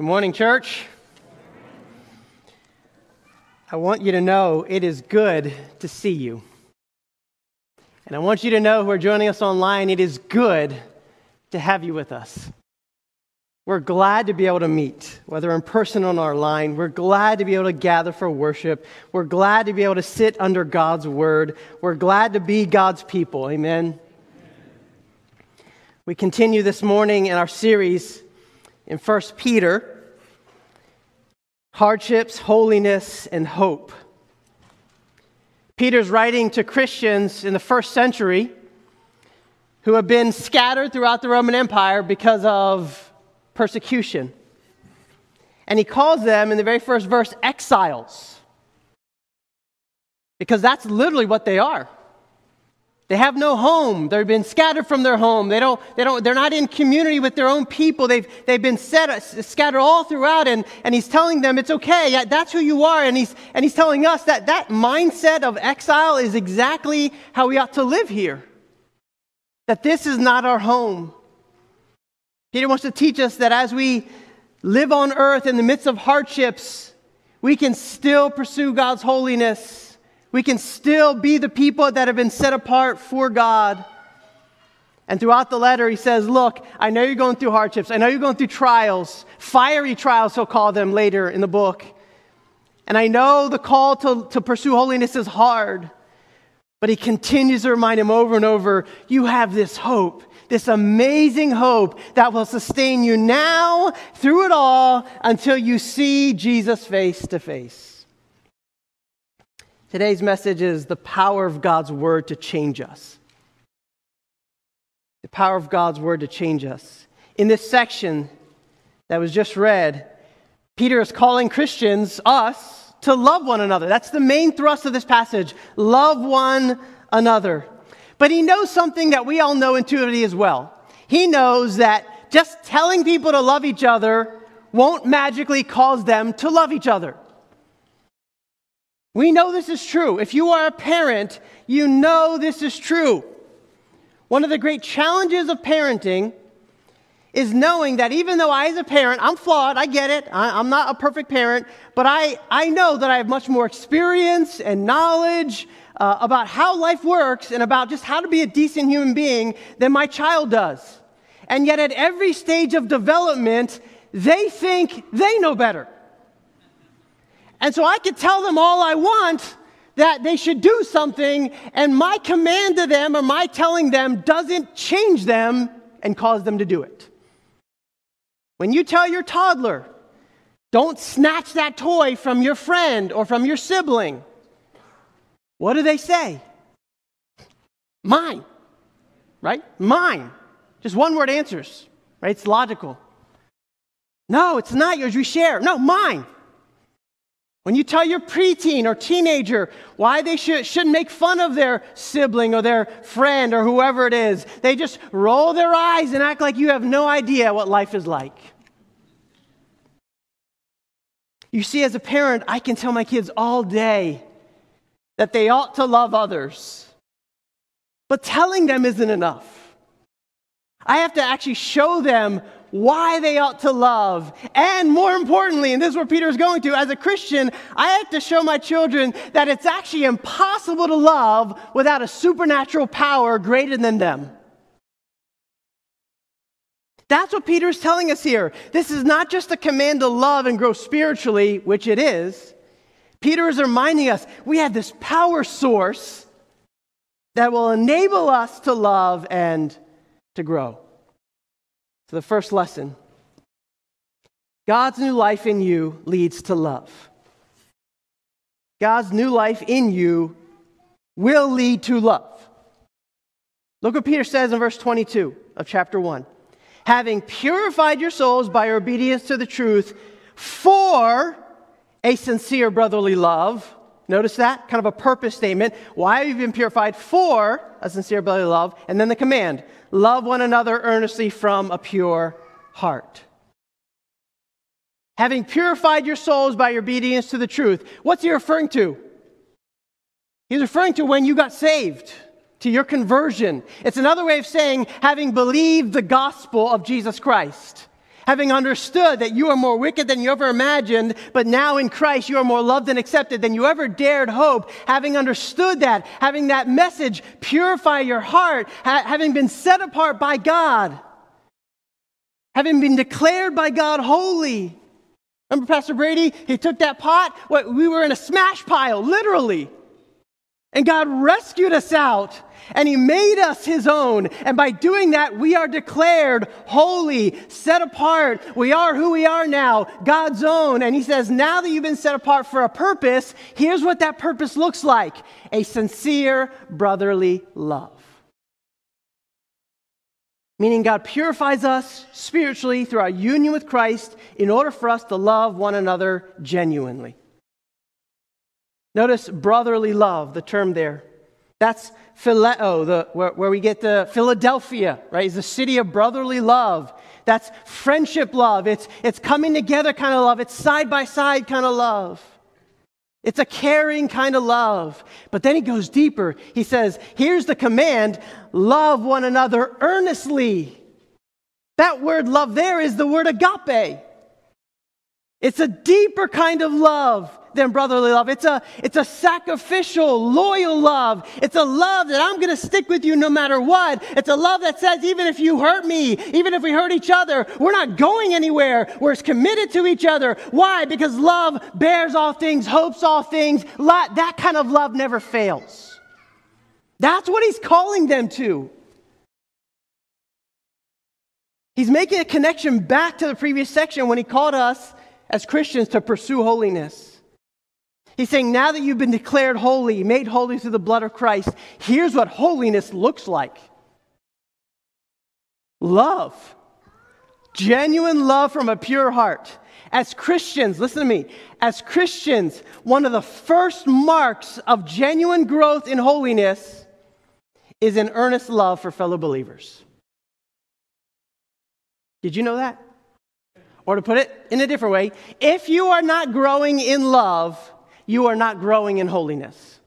Good morning, church. I want you to know it is good to see you. And I want you to know who are joining us online, it is good to have you with us. We're glad to be able to meet, whether in person or on our line. We're glad to be able to gather for worship. We're glad to be able to sit under God's word. We're glad to be God's people. Amen. We continue this morning in our series in 1 Peter hardships, holiness, and hope. Peter's writing to Christians in the first century who have been scattered throughout the Roman Empire because of persecution. And he calls them in the very first verse exiles. Because that's literally what they are. They have no home. They've been scattered from their home. They don't, they don't, they're not in community with their own people. They've, they've been set, scattered all throughout. And, and he's telling them it's okay. That's who you are. And he's, and he's telling us that that mindset of exile is exactly how we ought to live here. That this is not our home. Peter wants to teach us that as we live on earth in the midst of hardships, we can still pursue God's holiness we can still be the people that have been set apart for God. And throughout the letter, he says, Look, I know you're going through hardships. I know you're going through trials, fiery trials, he'll call them later in the book. And I know the call to, to pursue holiness is hard. But he continues to remind him over and over you have this hope, this amazing hope that will sustain you now through it all until you see Jesus face to face. Today's message is the power of God's word to change us. The power of God's word to change us. In this section that was just read, Peter is calling Christians, us, to love one another. That's the main thrust of this passage. Love one another. But he knows something that we all know intuitively as well. He knows that just telling people to love each other won't magically cause them to love each other. We know this is true. If you are a parent, you know this is true. One of the great challenges of parenting is knowing that even though I, as a parent, I'm flawed, I get it, I, am not a perfect parent, but I, I know that I have much more experience and knowledge uh, about how life works and about just how to be a decent human being than my child does. And yet, at every stage of development, they think they know better. And so I could tell them all I want that they should do something, and my command to them or my telling them doesn't change them and cause them to do it. When you tell your toddler, don't snatch that toy from your friend or from your sibling, what do they say? Mine, right? Mine. Just one word answers, right? It's logical. No, it's not yours. We share. No, mine. When you tell your preteen or teenager why they should, shouldn't make fun of their sibling or their friend or whoever it is, they just roll their eyes and act like you have no idea what life is like. You see, as a parent, I can tell my kids all day that they ought to love others. But telling them isn't enough. I have to actually show them why they ought to love. And more importantly, and this is where Peter is going to, as a Christian, I have to show my children that it's actually impossible to love without a supernatural power greater than them. That's what Peter is telling us here. This is not just a command to love and grow spiritually, which it is. Peter is reminding us we have this power source that will enable us to love and to grow. So, the first lesson God's new life in you leads to love. God's new life in you will lead to love. Look what Peter says in verse 22 of chapter 1. Having purified your souls by obedience to the truth for a sincere brotherly love. Notice that? Kind of a purpose statement. Why have you been purified? For a sincere brotherly love. And then the command love one another earnestly from a pure heart. Having purified your souls by your obedience to the truth. What's he referring to? He's referring to when you got saved, to your conversion. It's another way of saying having believed the gospel of Jesus Christ. Having understood that you are more wicked than you ever imagined, but now in Christ you are more loved and accepted than you ever dared hope, having understood that, having that message purify your heart, ha- having been set apart by God, having been declared by God holy. Remember Pastor Brady? He took that pot. What, we were in a smash pile, literally. And God rescued us out and He made us His own. And by doing that, we are declared holy, set apart. We are who we are now, God's own. And He says, now that you've been set apart for a purpose, here's what that purpose looks like a sincere brotherly love. Meaning, God purifies us spiritually through our union with Christ in order for us to love one another genuinely. Notice brotherly love, the term there. That's Phileo, the, where, where we get the Philadelphia, right? Is the city of brotherly love. That's friendship love. It's, it's coming together kind of love. It's side by side kind of love. It's a caring kind of love. But then he goes deeper. He says, here's the command love one another earnestly. That word love there is the word agape. It's a deeper kind of love than brotherly love. It's a, it's a sacrificial, loyal love. It's a love that I'm going to stick with you no matter what. It's a love that says, even if you hurt me, even if we hurt each other, we're not going anywhere. We're committed to each other. Why? Because love bears all things, hopes all things. That kind of love never fails. That's what he's calling them to. He's making a connection back to the previous section when he called us as Christians to pursue holiness. He's saying, now that you've been declared holy, made holy through the blood of Christ, here's what holiness looks like love, genuine love from a pure heart. As Christians, listen to me, as Christians, one of the first marks of genuine growth in holiness is an earnest love for fellow believers. Did you know that? Or to put it in a different way, if you are not growing in love, you are not growing in holiness.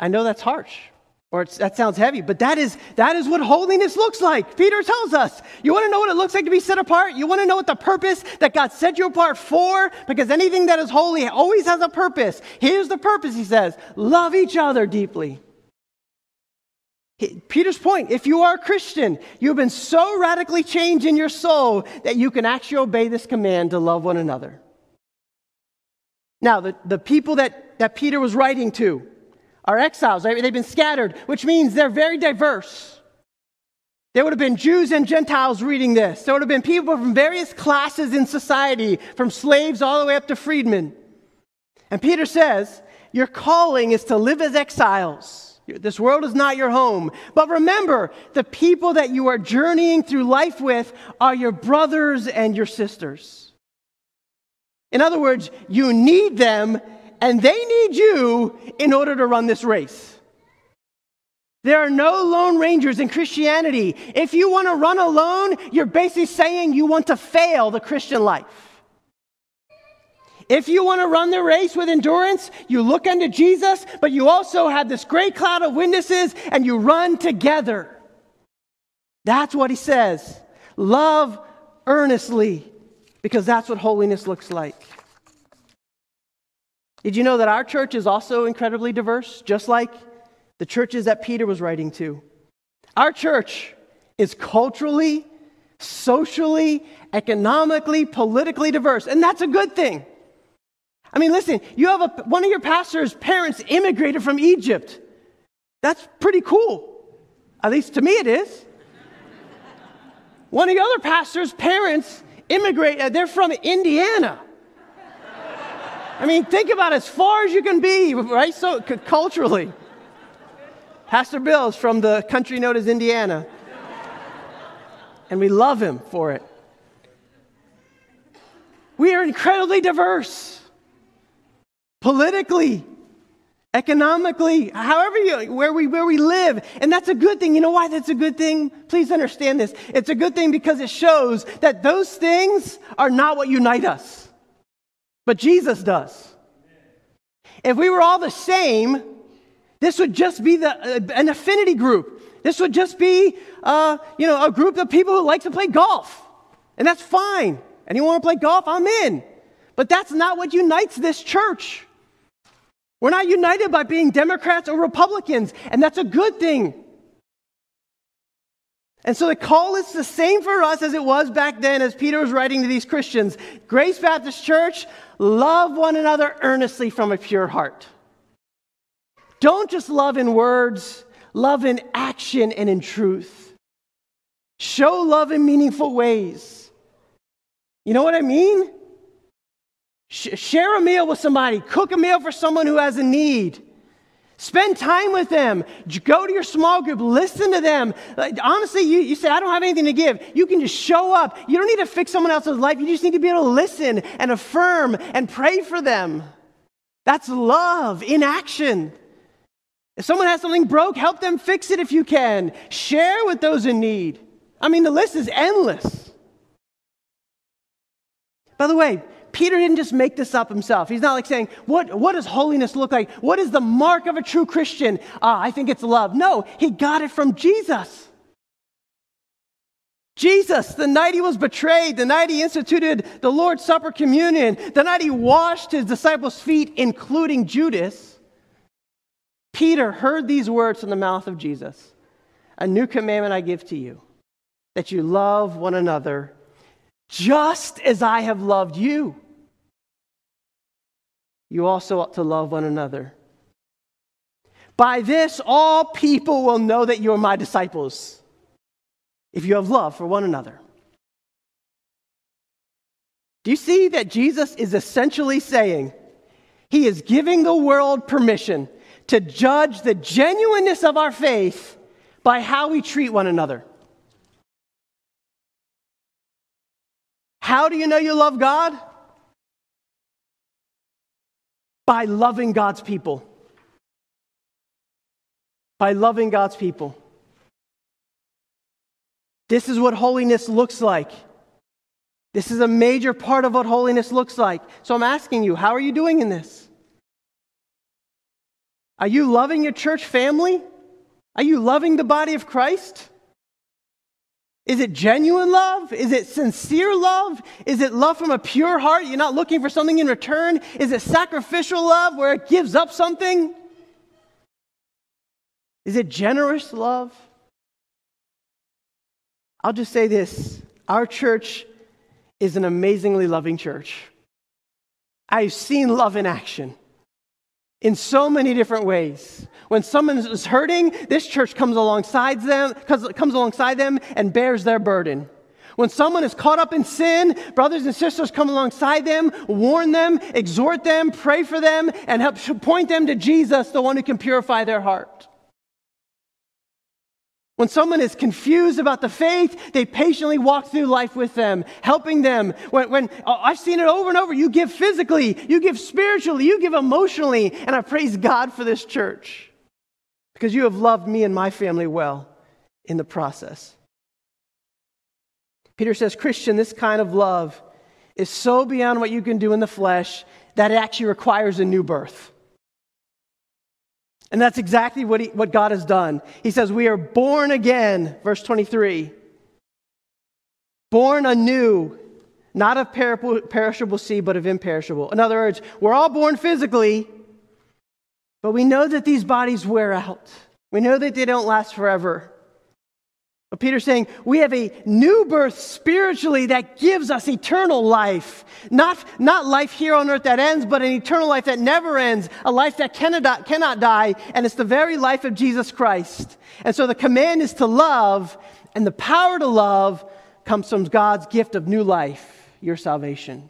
I know that's harsh or that sounds heavy, but that is, that is what holiness looks like. Peter tells us. You want to know what it looks like to be set apart? You want to know what the purpose that God set you apart for? Because anything that is holy always has a purpose. Here's the purpose, he says love each other deeply. Peter's point if you are a Christian, you've been so radically changed in your soul that you can actually obey this command to love one another. Now, the, the people that, that Peter was writing to are exiles, right? they've been scattered, which means they're very diverse. There would have been Jews and Gentiles reading this. There would have been people from various classes in society, from slaves all the way up to freedmen. And Peter says, Your calling is to live as exiles this world is not your home. But remember, the people that you are journeying through life with are your brothers and your sisters. In other words, you need them and they need you in order to run this race. There are no lone rangers in Christianity. If you want to run alone, you're basically saying you want to fail the Christian life. If you want to run the race with endurance, you look unto Jesus, but you also have this great cloud of witnesses and you run together. That's what he says. Love earnestly, because that's what holiness looks like. Did you know that our church is also incredibly diverse, just like the churches that Peter was writing to? Our church is culturally, socially, economically, politically diverse, and that's a good thing. I mean, listen, you have a, one of your pastor's parents immigrated from Egypt. That's pretty cool. At least to me, it is. one of the other pastor's parents immigrate, uh, they're from Indiana. I mean, think about it, as far as you can be, right? So, c- culturally. Pastor Bill is from the country known as Indiana. And we love him for it. We are incredibly diverse politically, economically, however you, where we, where we live. And that's a good thing. You know why that's a good thing? Please understand this. It's a good thing because it shows that those things are not what unite us, but Jesus does. If we were all the same, this would just be the, uh, an affinity group. This would just be, uh, you know, a group of people who like to play golf. And that's fine. Anyone want to play golf? I'm in. But that's not what unites this church. We're not united by being Democrats or Republicans, and that's a good thing. And so the call is the same for us as it was back then as Peter was writing to these Christians. Grace Baptist Church, love one another earnestly from a pure heart. Don't just love in words, love in action and in truth. Show love in meaningful ways. You know what I mean? Sh- share a meal with somebody, cook a meal for someone who has a need. Spend time with them. Go to your small group. Listen to them. Like, honestly, you, you say, I don't have anything to give. You can just show up. You don't need to fix someone else's life. You just need to be able to listen and affirm and pray for them. That's love in action. If someone has something broke, help them fix it if you can. Share with those in need. I mean, the list is endless. By the way, Peter didn't just make this up himself. He's not like saying, What, what does holiness look like? What is the mark of a true Christian? Ah, I think it's love. No, he got it from Jesus. Jesus, the night he was betrayed, the night he instituted the Lord's Supper communion, the night he washed his disciples' feet, including Judas, Peter heard these words from the mouth of Jesus A new commandment I give to you, that you love one another just as I have loved you, you also ought to love one another. By this, all people will know that you are my disciples, if you have love for one another. Do you see that Jesus is essentially saying he is giving the world permission to judge the genuineness of our faith by how we treat one another? How do you know you love God? By loving God's people. By loving God's people. This is what holiness looks like. This is a major part of what holiness looks like. So I'm asking you, how are you doing in this? Are you loving your church family? Are you loving the body of Christ? Is it genuine love? Is it sincere love? Is it love from a pure heart? You're not looking for something in return? Is it sacrificial love where it gives up something? Is it generous love? I'll just say this our church is an amazingly loving church. I've seen love in action in so many different ways. When someone is hurting, this church comes alongside them, comes alongside them and bears their burden. When someone is caught up in sin, brothers and sisters come alongside them, warn them, exhort them, pray for them, and help point them to Jesus, the one who can purify their heart. When someone is confused about the faith, they patiently walk through life with them, helping them. When, when uh, I've seen it over and over, you give physically, you give spiritually, you give emotionally, and I praise God for this church because you have loved me and my family well in the process. Peter says, Christian, this kind of love is so beyond what you can do in the flesh that it actually requires a new birth. And that's exactly what, he, what God has done. He says, We are born again, verse 23. Born anew, not of perishable seed, but of imperishable. In other words, we're all born physically, but we know that these bodies wear out. We know that they don't last forever. But Peter's saying we have a new birth spiritually that gives us eternal life. Not, not life here on earth that ends, but an eternal life that never ends, a life that cannot, cannot die, and it's the very life of Jesus Christ. And so the command is to love, and the power to love comes from God's gift of new life, your salvation.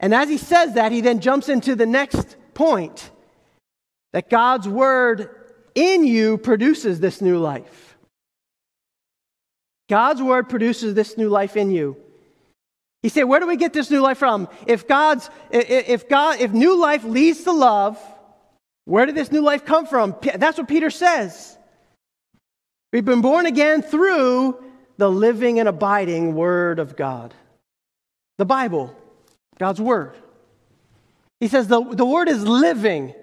And as he says that, he then jumps into the next point that God's word in you produces this new life. God's word produces this new life in you. He said, Where do we get this new life from? If God's if God if new life leads to love, where did this new life come from? That's what Peter says. We've been born again through the living and abiding word of God. The Bible, God's word. He says the, the word is living.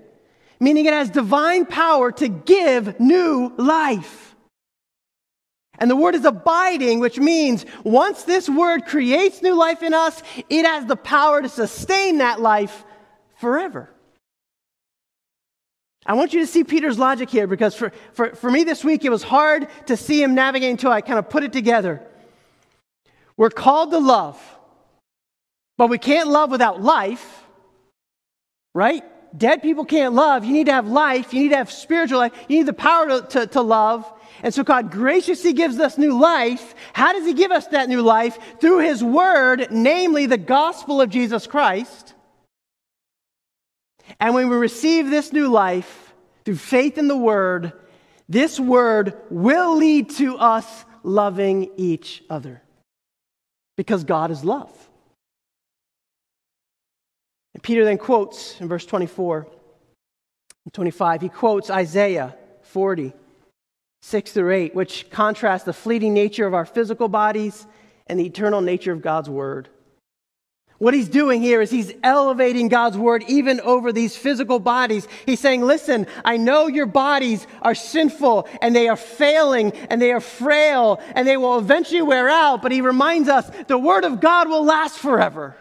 meaning it has divine power to give new life. And the word is abiding, which means once this word creates new life in us, it has the power to sustain that life forever. I want you to see Peter's logic here because for, for, for me this week, it was hard to see him navigating until I kind of put it together. We're called to love, but we can't love without life, right? Dead people can't love. You need to have life. You need to have spiritual life. You need the power to, to, to love. And so God graciously gives us new life. How does He give us that new life? Through His Word, namely the gospel of Jesus Christ. And when we receive this new life through faith in the Word, this Word will lead to us loving each other because God is love. And Peter then quotes in verse 24 and 25, he quotes Isaiah 40, 6 through 8, which contrasts the fleeting nature of our physical bodies and the eternal nature of God's Word. What he's doing here is he's elevating God's word even over these physical bodies. He's saying, Listen, I know your bodies are sinful and they are failing and they are frail and they will eventually wear out, but he reminds us the word of God will last forever.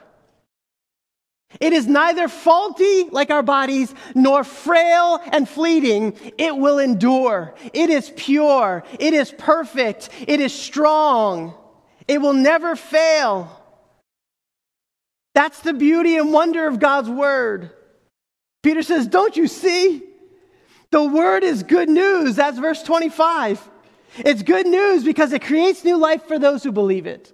It is neither faulty like our bodies nor frail and fleeting. It will endure. It is pure. It is perfect. It is strong. It will never fail. That's the beauty and wonder of God's word. Peter says, Don't you see? The word is good news. That's verse 25. It's good news because it creates new life for those who believe it.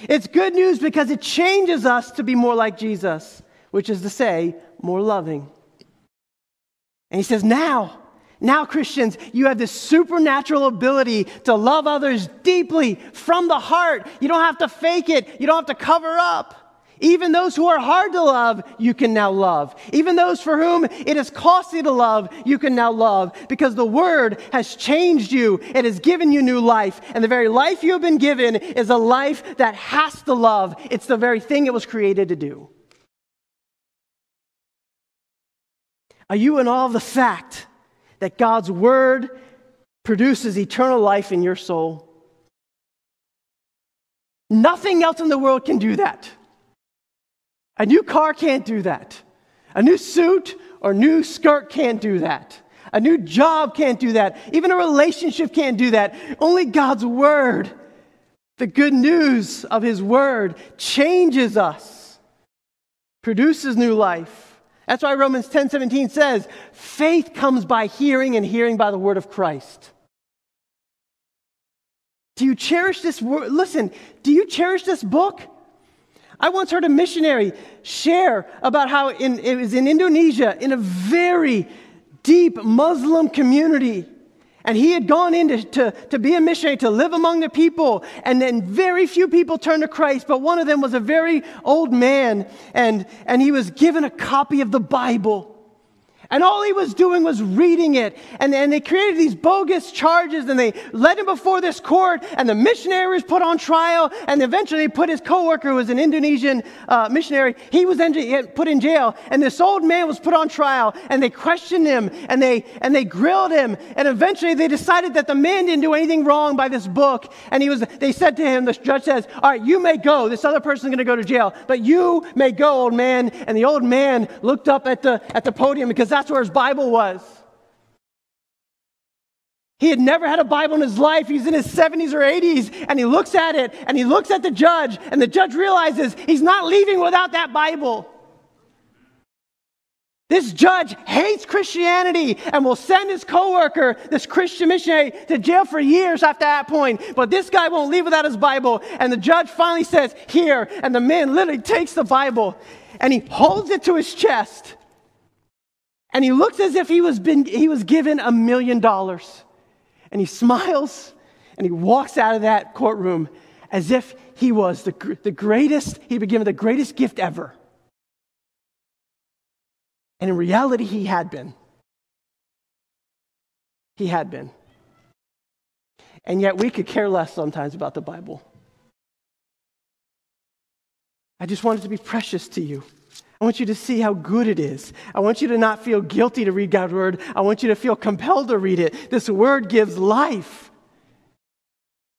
It's good news because it changes us to be more like Jesus, which is to say, more loving. And he says, Now, now, Christians, you have this supernatural ability to love others deeply from the heart. You don't have to fake it, you don't have to cover up. Even those who are hard to love, you can now love. Even those for whom it is costly to love, you can now love because the word has changed you. It has given you new life. And the very life you have been given is a life that has to love. It's the very thing it was created to do. Are you in awe of the fact that God's word produces eternal life in your soul? Nothing else in the world can do that. A new car can't do that. A new suit or new skirt can't do that. A new job can't do that. Even a relationship can't do that. Only God's Word, the good news of His Word, changes us, produces new life. That's why Romans 10 17 says, faith comes by hearing, and hearing by the Word of Christ. Do you cherish this word? Listen, do you cherish this book? I once heard a missionary share about how in, it was in Indonesia, in a very deep Muslim community. And he had gone in to, to, to, be a missionary, to live among the people. And then very few people turned to Christ, but one of them was a very old man. And, and he was given a copy of the Bible. And all he was doing was reading it. And, and they created these bogus charges and they led him before this court. And the missionary was put on trial. And eventually they put his coworker, who was an Indonesian uh, missionary, he was put in jail. And this old man was put on trial. And they questioned him and they, and they grilled him. And eventually they decided that the man didn't do anything wrong by this book. And he was, they said to him, the judge says, All right, you may go. This other person's going to go to jail. But you may go, old man. And the old man looked up at the, at the podium because that's where his Bible was. He had never had a Bible in his life. He's in his 70s or 80s, and he looks at it, and he looks at the judge, and the judge realizes he's not leaving without that Bible. This judge hates Christianity and will send his coworker, this Christian missionary, to jail for years after that point. But this guy won't leave without his Bible. And the judge finally says, Here. And the man literally takes the Bible and he holds it to his chest and he looks as if he was, been, he was given a million dollars. And he smiles and he walks out of that courtroom as if he was the, the greatest, he'd been given the greatest gift ever. And in reality, he had been. He had been. And yet, we could care less sometimes about the Bible. I just want it to be precious to you. I want you to see how good it is. I want you to not feel guilty to read God's word. I want you to feel compelled to read it. This word gives life,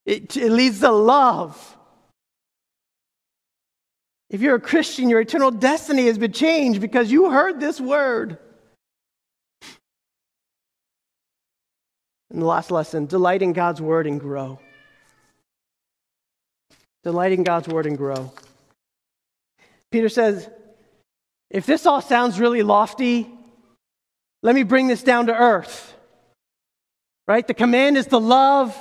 it, it leads to love. If you're a Christian, your eternal destiny has been changed because you heard this word. And the last lesson delight in God's word and grow. Delight in God's word and grow. Peter says, if this all sounds really lofty, let me bring this down to earth. Right? The command is to love.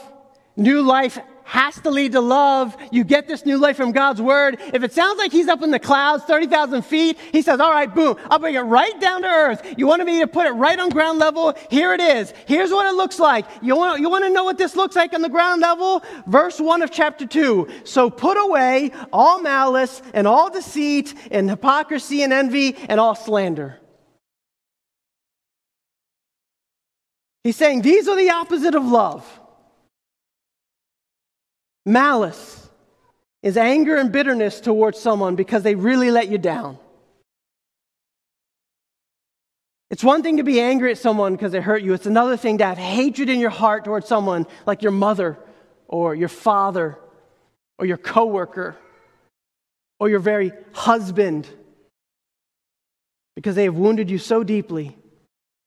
New life has to lead to love. You get this new life from God's word. If it sounds like he's up in the clouds, 30,000 feet, he says, All right, boom, I'll bring it right down to earth. You want me to put it right on ground level? Here it is. Here's what it looks like. You want, you want to know what this looks like on the ground level? Verse 1 of chapter 2. So put away all malice and all deceit and hypocrisy and envy and all slander. He's saying these are the opposite of love. Malice is anger and bitterness towards someone because they really let you down. It's one thing to be angry at someone because they hurt you. It's another thing to have hatred in your heart towards someone like your mother or your father or your coworker or your very husband because they have wounded you so deeply.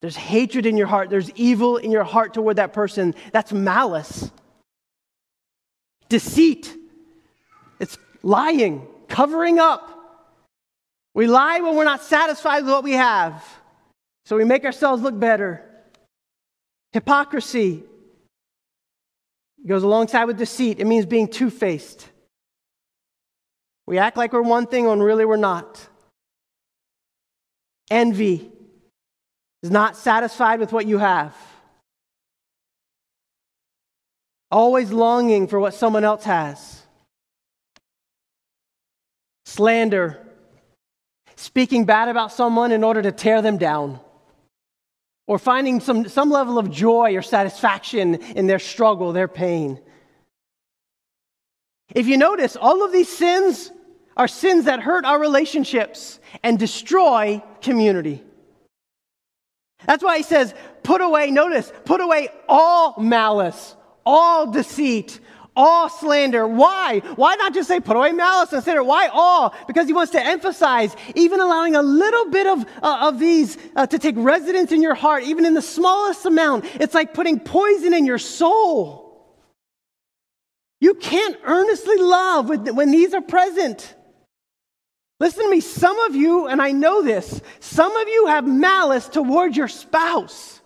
There's hatred in your heart. There's evil in your heart toward that person. That's malice deceit, it's lying, covering up. We lie when we're not satisfied with what we have, so we make ourselves look better. Hypocrisy goes alongside with deceit, it means being two faced. We act like we're one thing when really we're not. Envy is not satisfied with what you have always longing for what someone else has. Slander, speaking bad about someone in order to tear them down, or finding some, some level of joy or satisfaction in their struggle, their pain. If you notice, all of these sins are sins that hurt our relationships and destroy community. That's why he says, put away, notice, put away all malice, all deceit, all slander. Why? Why not just say put away malice and slander? Why all? Because he wants to emphasize even allowing a little bit of, uh, of these uh, to take residence in your heart, even in the smallest amount. It's like putting poison in your soul. You can't earnestly love when these are present. Listen to me, some of you, and I know this, some of you have malice towards your spouse.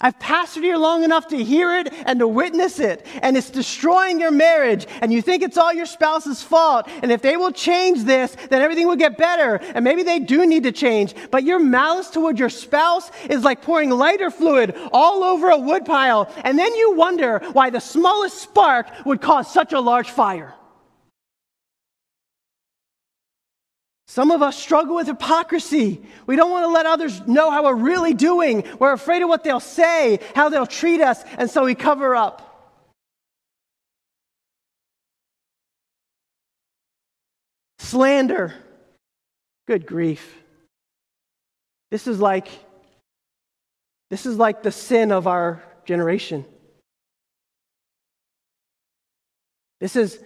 I've pastored here long enough to hear it and to witness it, and it's destroying your marriage, and you think it's all your spouse's fault. And if they will change this, then everything will get better. And maybe they do need to change. But your malice toward your spouse is like pouring lighter fluid all over a woodpile, and then you wonder why the smallest spark would cause such a large fire. Some of us struggle with hypocrisy. We don't want to let others know how we're really doing. We're afraid of what they'll say, how they'll treat us, and so we cover up. Slander. Good grief. This is like this is like the sin of our generation. This is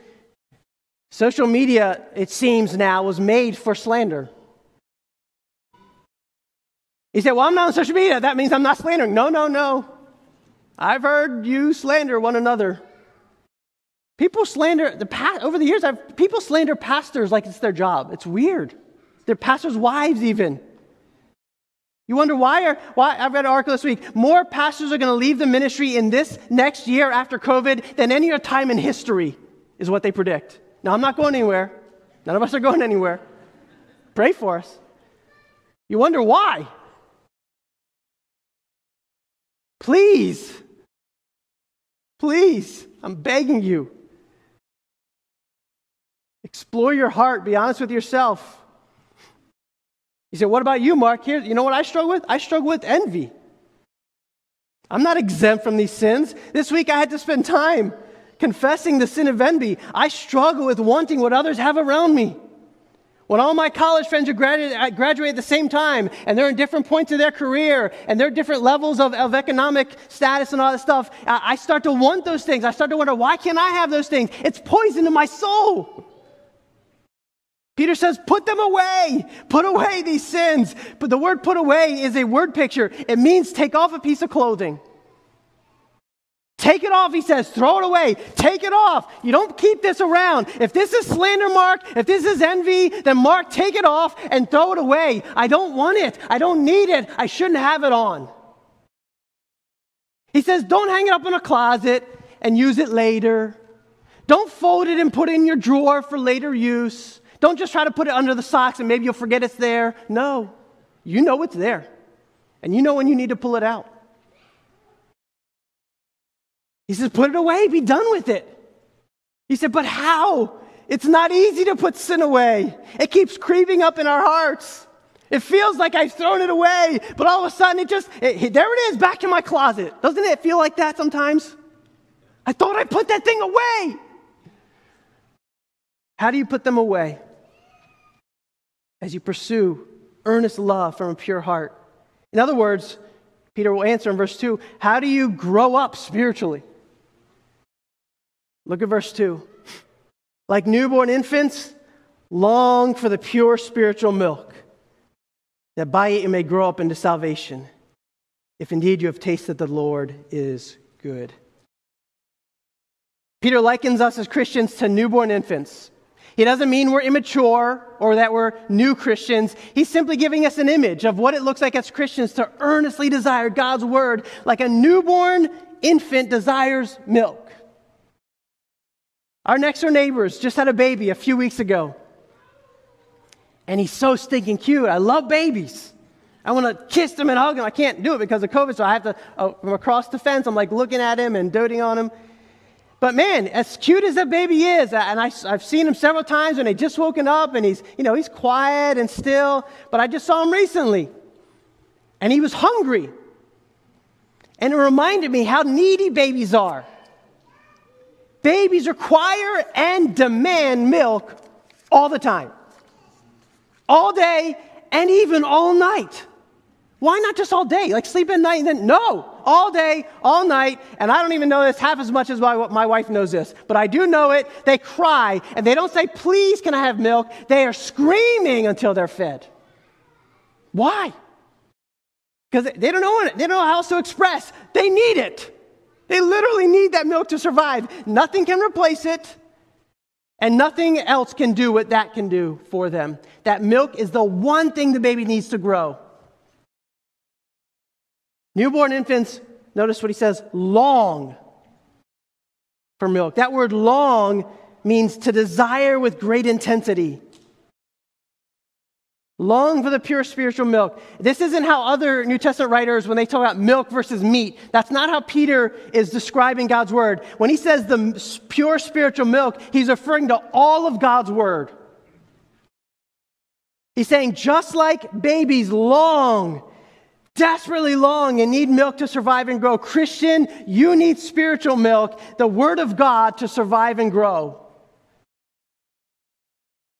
Social media, it seems now, was made for slander. He said, Well, I'm not on social media. That means I'm not slandering. No, no, no. I've heard you slander one another. People slander, the past, over the years, I've, people slander pastors like it's their job. It's weird. Their pastors' wives, even. You wonder why? Or, why? I read an article this week. More pastors are going to leave the ministry in this next year after COVID than any other time in history, is what they predict. Now, I'm not going anywhere. None of us are going anywhere. Pray for us. You wonder why? Please, please, I'm begging you. Explore your heart, be honest with yourself. You say, What about you, Mark? Here, you know what I struggle with? I struggle with envy. I'm not exempt from these sins. This week I had to spend time confessing the sin of envy. I struggle with wanting what others have around me. When all my college friends are graduate, uh, graduate at the same time and they're in different points of their career and they're different levels of, of economic status and all that stuff, I start to want those things. I start to wonder, why can't I have those things? It's poison to my soul. Peter says, put them away. Put away these sins. But the word put away is a word picture. It means take off a piece of clothing. Take it off, he says. Throw it away. Take it off. You don't keep this around. If this is slander, Mark, if this is envy, then Mark, take it off and throw it away. I don't want it. I don't need it. I shouldn't have it on. He says, don't hang it up in a closet and use it later. Don't fold it and put it in your drawer for later use. Don't just try to put it under the socks and maybe you'll forget it's there. No, you know it's there. And you know when you need to pull it out. He says, put it away, be done with it. He said, but how? It's not easy to put sin away. It keeps creeping up in our hearts. It feels like I've thrown it away, but all of a sudden it just, it, there it is, back in my closet. Doesn't it feel like that sometimes? I thought I put that thing away. How do you put them away? as you pursue earnest love from a pure heart. In other words, Peter will answer in verse 2 how do you grow up spiritually? Look at verse 2. Like newborn infants, long for the pure spiritual milk, that by it you may grow up into salvation, if indeed you have tasted the Lord is good. Peter likens us as Christians to newborn infants. He doesn't mean we're immature or that we're new Christians. He's simply giving us an image of what it looks like as Christians to earnestly desire God's word like a newborn infant desires milk. Our next door neighbors just had a baby a few weeks ago. And he's so stinking cute. I love babies. I want to kiss him and hug him. I can't do it because of COVID, so I have to, oh, from across the fence, I'm like looking at him and doting on him. But man, as cute as that baby is, uh, and I, have seen him several times when he just woken up and he's, you know, he's quiet and still, but I just saw him recently. And he was hungry. And it reminded me how needy babies are. Babies require and demand milk all the time, all day, and even all night. Why not just all day? Like sleep at night and then, no, all day, all night. And I don't even know this half as much as my, my wife knows this, but I do know it. They cry and they don't say, please, can I have milk? They are screaming until they're fed. Why? Because they don't know it. They don't know how else to express. They need it. They literally need that milk to survive. Nothing can replace it. And nothing else can do what that can do for them. That milk is the one thing the baby needs to grow. Newborn infants, notice what he says, long for milk. That word long means to desire with great intensity. Long for the pure spiritual milk. This isn't how other New Testament writers, when they talk about milk versus meat, that's not how Peter is describing God's word. When he says the pure spiritual milk, he's referring to all of God's word. He's saying, just like babies long desperately long and need milk to survive and grow. Christian, you need spiritual milk, the Word of God, to survive and grow.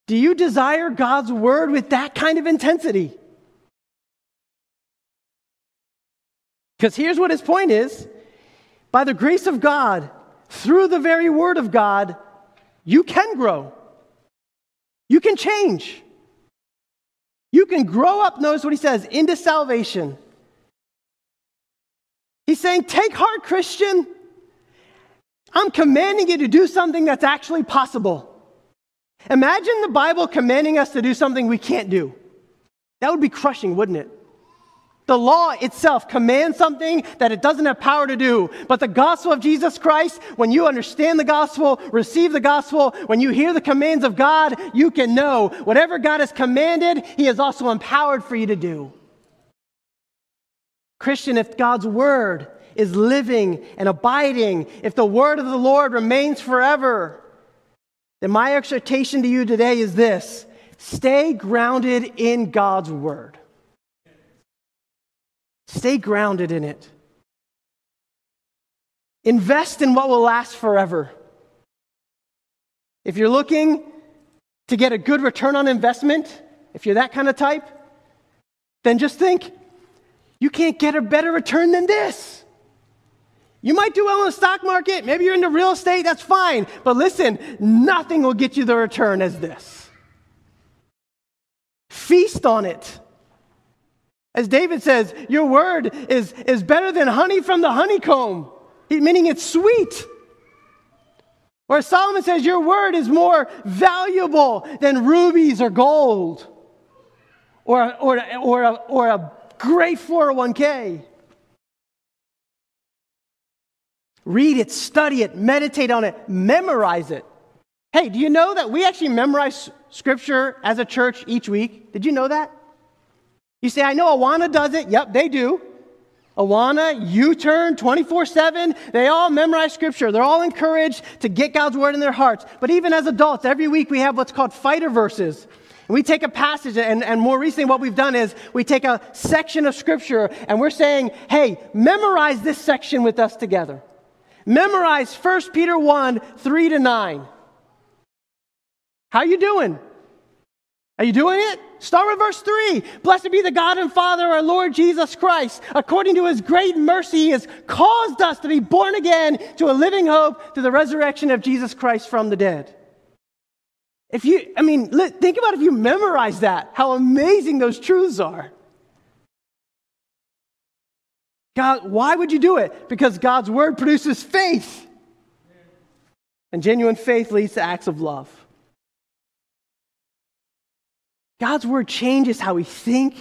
Do you desire God's Word with that kind of intensity? Because here's what his point is by the grace of God, through the very Word of God, you can grow. You can change. You can grow up, notice what he says, into salvation. He's saying, Take heart, Christian. I'm commanding you to do something that's actually possible. Imagine the Bible commanding us to do something we can't do. That would be crushing, wouldn't it? The law itself commands something that it doesn't have power to do. But the gospel of Jesus Christ, when you understand the gospel, receive the gospel, when you hear the commands of God, you can know whatever God has commanded, He is also empowered for you to do. Christian, if God's word is living and abiding, if the word of the Lord remains forever, then my exhortation to you today is this stay grounded in God's word. Stay grounded in it. Invest in what will last forever. If you're looking to get a good return on investment, if you're that kind of type, then just think you can't get a better return than this. You might do well in the stock market, maybe you're into real estate, that's fine. But listen, nothing will get you the return as this. Feast on it. As David says, your word is, is better than honey from the honeycomb, meaning it's sweet. Or Solomon says, Your word is more valuable than rubies or gold or, or, or, a, or a great 401k. Read it, study it, meditate on it, memorize it. Hey, do you know that we actually memorize scripture as a church each week? Did you know that? You say, I know Awana does it. Yep, they do. Awana, U Turn, 24 7, they all memorize scripture. They're all encouraged to get God's word in their hearts. But even as adults, every week we have what's called fighter verses. We take a passage, and, and more recently, what we've done is we take a section of scripture and we're saying, hey, memorize this section with us together. Memorize 1 Peter 1 3 to 9. How you doing? Are you doing it? Start with verse 3. Blessed be the God and Father, of our Lord Jesus Christ. According to his great mercy, he has caused us to be born again to a living hope through the resurrection of Jesus Christ from the dead. If you, I mean, think about if you memorize that, how amazing those truths are. God, why would you do it? Because God's word produces faith. And genuine faith leads to acts of love. God's word changes how we think.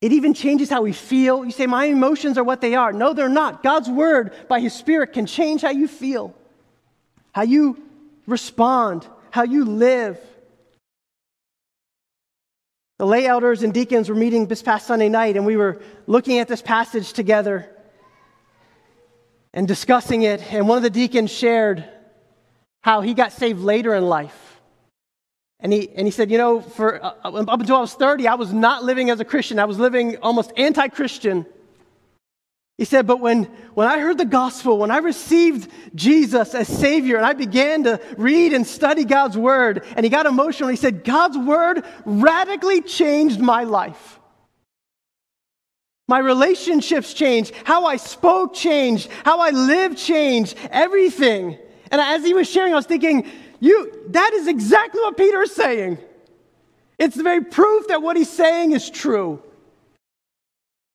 It even changes how we feel. You say, My emotions are what they are. No, they're not. God's word, by His Spirit, can change how you feel, how you respond, how you live. The lay elders and deacons were meeting this past Sunday night, and we were looking at this passage together and discussing it. And one of the deacons shared how he got saved later in life. And he, and he said, You know, for, uh, up until I was 30, I was not living as a Christian. I was living almost anti Christian. He said, But when, when I heard the gospel, when I received Jesus as Savior, and I began to read and study God's Word, and he got emotional, he said, God's Word radically changed my life. My relationships changed, how I spoke changed, how I lived changed, everything. And as he was sharing, I was thinking, you, that is exactly what Peter is saying. It's the very proof that what he's saying is true.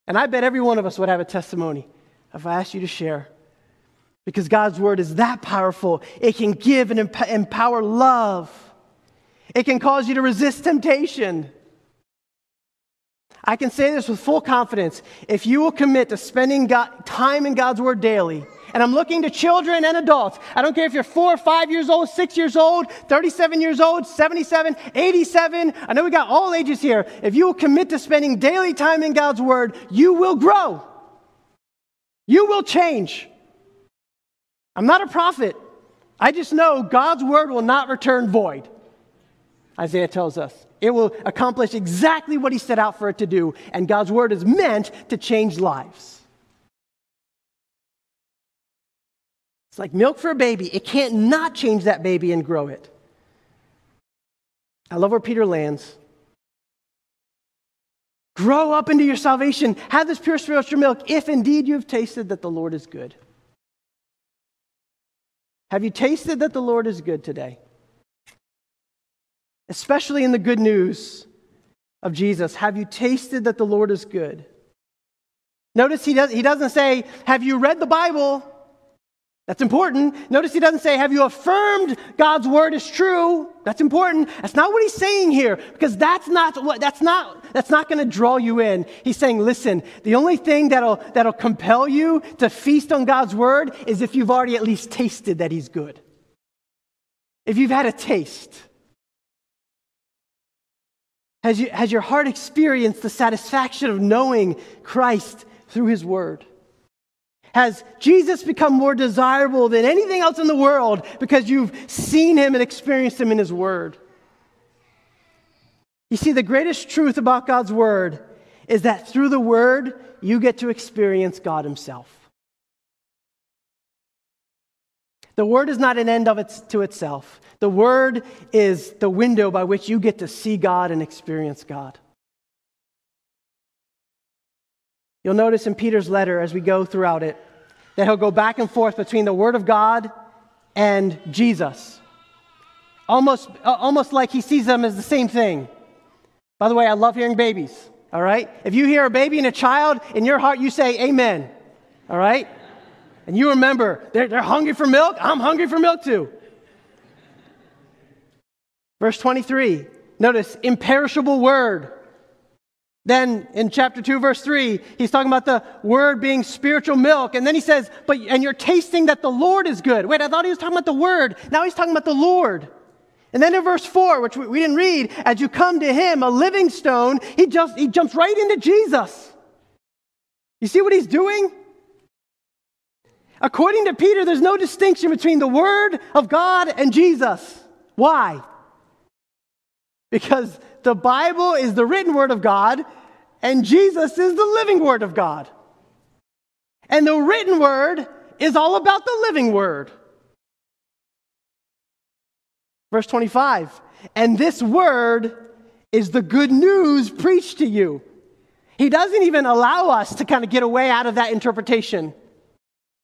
And I bet every one of us would have a testimony if I asked you to share. Because God's word is that powerful. It can give and empower love, it can cause you to resist temptation. I can say this with full confidence. If you will commit to spending God, time in God's word daily, and I'm looking to children and adults. I don't care if you're four, five years old, six years old, 37 years old, 77, 87. I know we got all ages here. If you will commit to spending daily time in God's Word, you will grow. You will change. I'm not a prophet. I just know God's Word will not return void. Isaiah tells us. It will accomplish exactly what he set out for it to do, and God's Word is meant to change lives. It's like milk for a baby. It can't not change that baby and grow it. I love where Peter lands. Grow up into your salvation. Have this pure spiritual milk if indeed you've tasted that the Lord is good. Have you tasted that the Lord is good today? Especially in the good news of Jesus. Have you tasted that the Lord is good? Notice he, does, he doesn't say, Have you read the Bible? That's important. Notice he doesn't say, Have you affirmed God's word is true? That's important. That's not what he's saying here, because that's not what that's not that's not going to draw you in. He's saying, listen, the only thing that'll that'll compel you to feast on God's word is if you've already at least tasted that he's good. If you've had a taste. Has, you, has your heart experienced the satisfaction of knowing Christ through his word? Has Jesus become more desirable than anything else in the world because you've seen him and experienced him in his word? You see, the greatest truth about God's word is that through the word, you get to experience God himself. The word is not an end of its, to itself. The word is the window by which you get to see God and experience God. You'll notice in Peter's letter as we go throughout it that he'll go back and forth between the word of God and Jesus. Almost, uh, almost like he sees them as the same thing. By the way, I love hearing babies, all right? If you hear a baby and a child, in your heart you say, Amen, all right? And you remember, they're, they're hungry for milk. I'm hungry for milk too. Verse 23, notice, imperishable word. Then in chapter 2, verse 3, he's talking about the word being spiritual milk. And then he says, but, and you're tasting that the Lord is good. Wait, I thought he was talking about the word. Now he's talking about the Lord. And then in verse 4, which we, we didn't read, as you come to him, a living stone, he, just, he jumps right into Jesus. You see what he's doing? According to Peter, there's no distinction between the Word of God and Jesus. Why? Because the Bible is the written Word of God, and Jesus is the living Word of God. And the written Word is all about the living Word. Verse 25, and this Word is the good news preached to you. He doesn't even allow us to kind of get away out of that interpretation.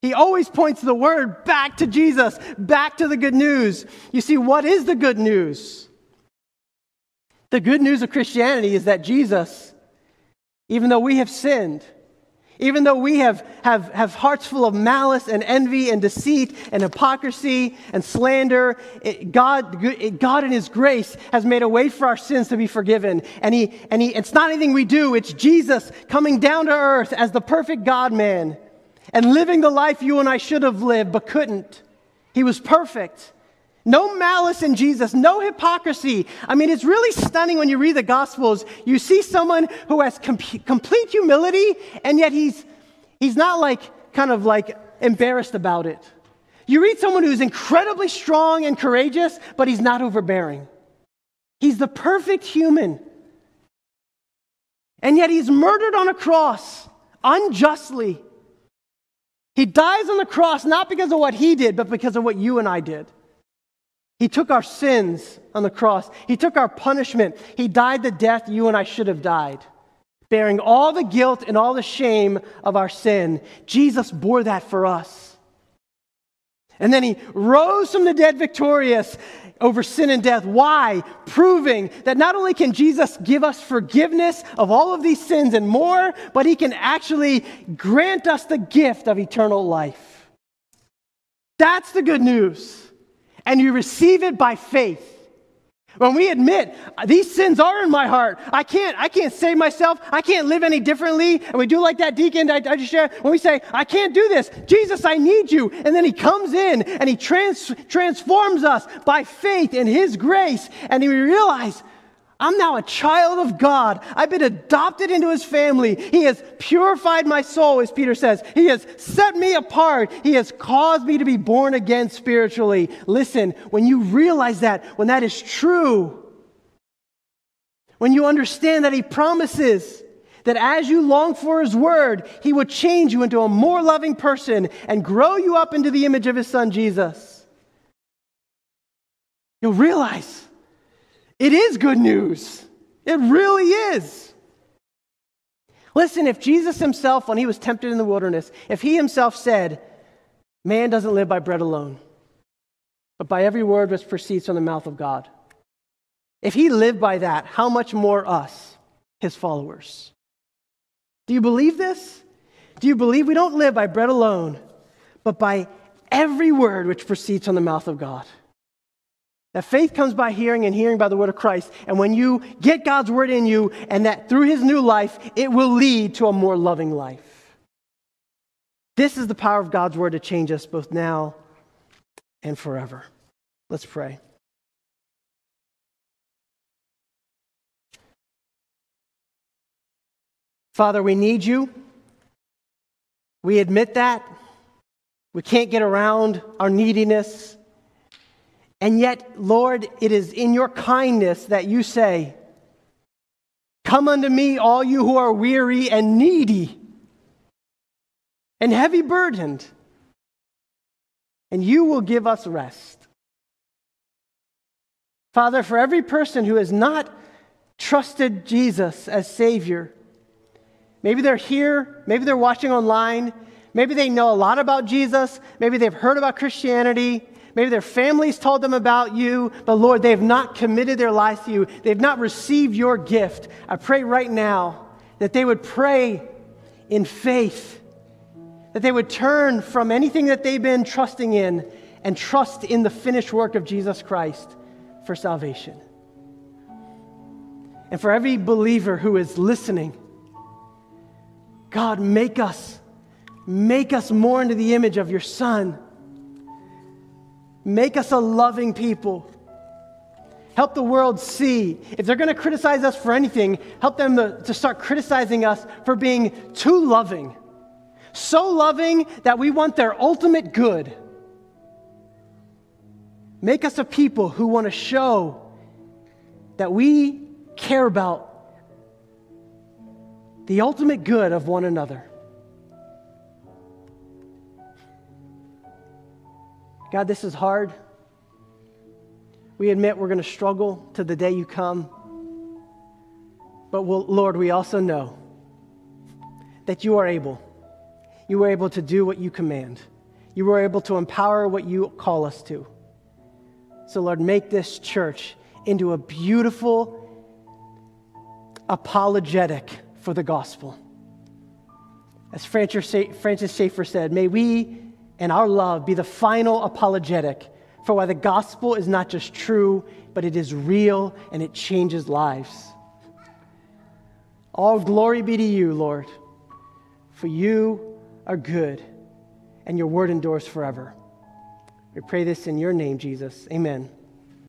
He always points the word back to Jesus, back to the good news. You see, what is the good news? The good news of Christianity is that Jesus, even though we have sinned, even though we have, have, have hearts full of malice and envy and deceit and hypocrisy and slander, it, God, it, God in His grace has made a way for our sins to be forgiven. And, he, and he, it's not anything we do, it's Jesus coming down to earth as the perfect God man and living the life you and I should have lived but couldn't. He was perfect. No malice in Jesus, no hypocrisy. I mean, it's really stunning when you read the Gospels. You see someone who has com- complete humility, and yet he's, he's not like kind of like embarrassed about it. You read someone who's incredibly strong and courageous, but he's not overbearing. He's the perfect human. And yet he's murdered on a cross unjustly. He dies on the cross not because of what he did, but because of what you and I did. He took our sins on the cross. He took our punishment. He died the death you and I should have died, bearing all the guilt and all the shame of our sin. Jesus bore that for us. And then he rose from the dead victorious over sin and death. Why? Proving that not only can Jesus give us forgiveness of all of these sins and more, but he can actually grant us the gift of eternal life. That's the good news. And you receive it by faith. When we admit these sins are in my heart, I can't, I can't save myself. I can't live any differently. And we do like that deacon I, I just shared. When we say, I can't do this, Jesus, I need you. And then he comes in and he trans, transforms us by faith in his grace. And we realize, I'm now a child of God. I've been adopted into his family. He has purified my soul, as Peter says. He has set me apart. He has caused me to be born again spiritually. Listen, when you realize that, when that is true, when you understand that he promises that as you long for his word, he will change you into a more loving person and grow you up into the image of his son, Jesus, you'll realize it is good news. It really is. Listen, if Jesus himself, when he was tempted in the wilderness, if he himself said, Man doesn't live by bread alone, but by every word which proceeds from the mouth of God. If he lived by that, how much more us, his followers? Do you believe this? Do you believe we don't live by bread alone, but by every word which proceeds from the mouth of God? That faith comes by hearing and hearing by the word of Christ. And when you get God's word in you, and that through his new life, it will lead to a more loving life. This is the power of God's word to change us both now and forever. Let's pray. Father, we need you. We admit that. We can't get around our neediness. And yet, Lord, it is in your kindness that you say, Come unto me, all you who are weary and needy and heavy burdened, and you will give us rest. Father, for every person who has not trusted Jesus as Savior, maybe they're here, maybe they're watching online, maybe they know a lot about Jesus, maybe they've heard about Christianity, maybe their families told them about you, but Lord, they have not committed their lives to you, they've not received your gift. I pray right now that they would pray in faith, that they would turn from anything that they've been trusting in and trust in the finished work of Jesus Christ for salvation. And for every believer who is listening, God, make us, make us more into the image of your Son. Make us a loving people. Help the world see. If they're going to criticize us for anything, help them to, to start criticizing us for being too loving. So loving that we want their ultimate good. Make us a people who want to show that we care about the ultimate good of one another. God, this is hard. We admit we're going to struggle to the day you come. But we'll, Lord, we also know that you are able. You are able to do what you command. You are able to empower what you call us to. So, Lord, make this church into a beautiful apologetic for the gospel. As Francis Schaeffer said, may we and our love be the final apologetic for why the gospel is not just true, but it is real and it changes lives. All glory be to you, Lord, for you are good and your word endures forever. We pray this in your name, Jesus. Amen.